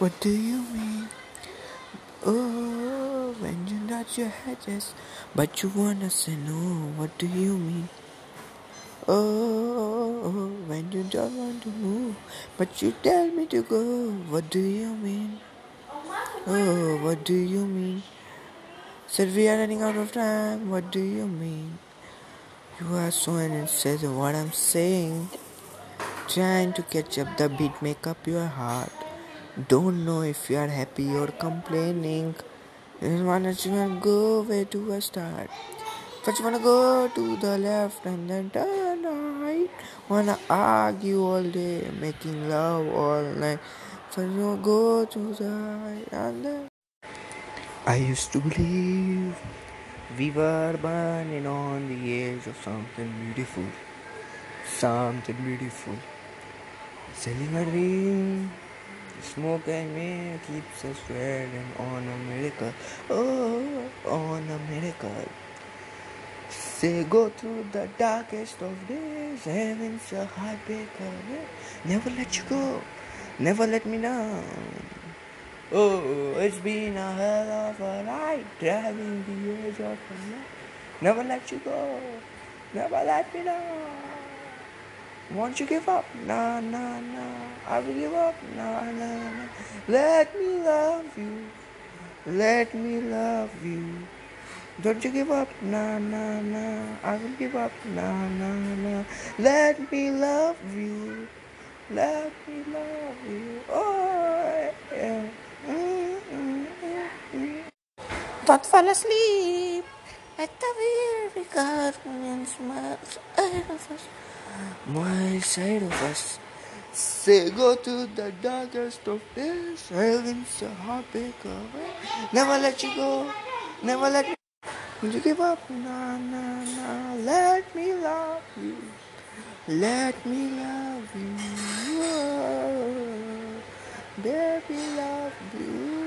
What do you mean? Oh, when you nod your head yes, but you wanna say no. What do you mean? Oh, when you don't want to move, but you tell me to go. What do you mean? Oh, what do you mean? Said we are running out of time. What do you mean? You are so uninterested in what I'm saying. Trying to catch up the beat, make up your heart. Don't know if you are happy or complaining. Just wanna you wanna go where do I start? First you wanna go to the left and then turn right. Wanna argue all day, making love all night. First you wanna go to the right and then. I used to believe we were burning on the edge of something beautiful, something beautiful. Selling a dream, smoke and mirror keeps us swearing on America. oh, on America. Say go through the darkest of days, heaven's a heartbreaker. Never let you go, never let me down. Oh, it's been a hell of a ride, driving the edge of the night. Never let you go, never let me down. Won't you give up? Nah, nah, nah. I will give up. Nah, nah, nah. Let me love you. Let me love you. Don't you give up? Nah, nah, nah. I will give up. Nah, nah, nah. Let me love you. Let me love you. Oh, yeah. Don't fall asleep. At the very garden smiles ahead of us. My side of us. Say go to the darkest of days. Heaven's a heartbreaker. Never let you go. Never let me. Would you give up? Nah, nah, nah. Let me love you. Let me love you. Baby, love you.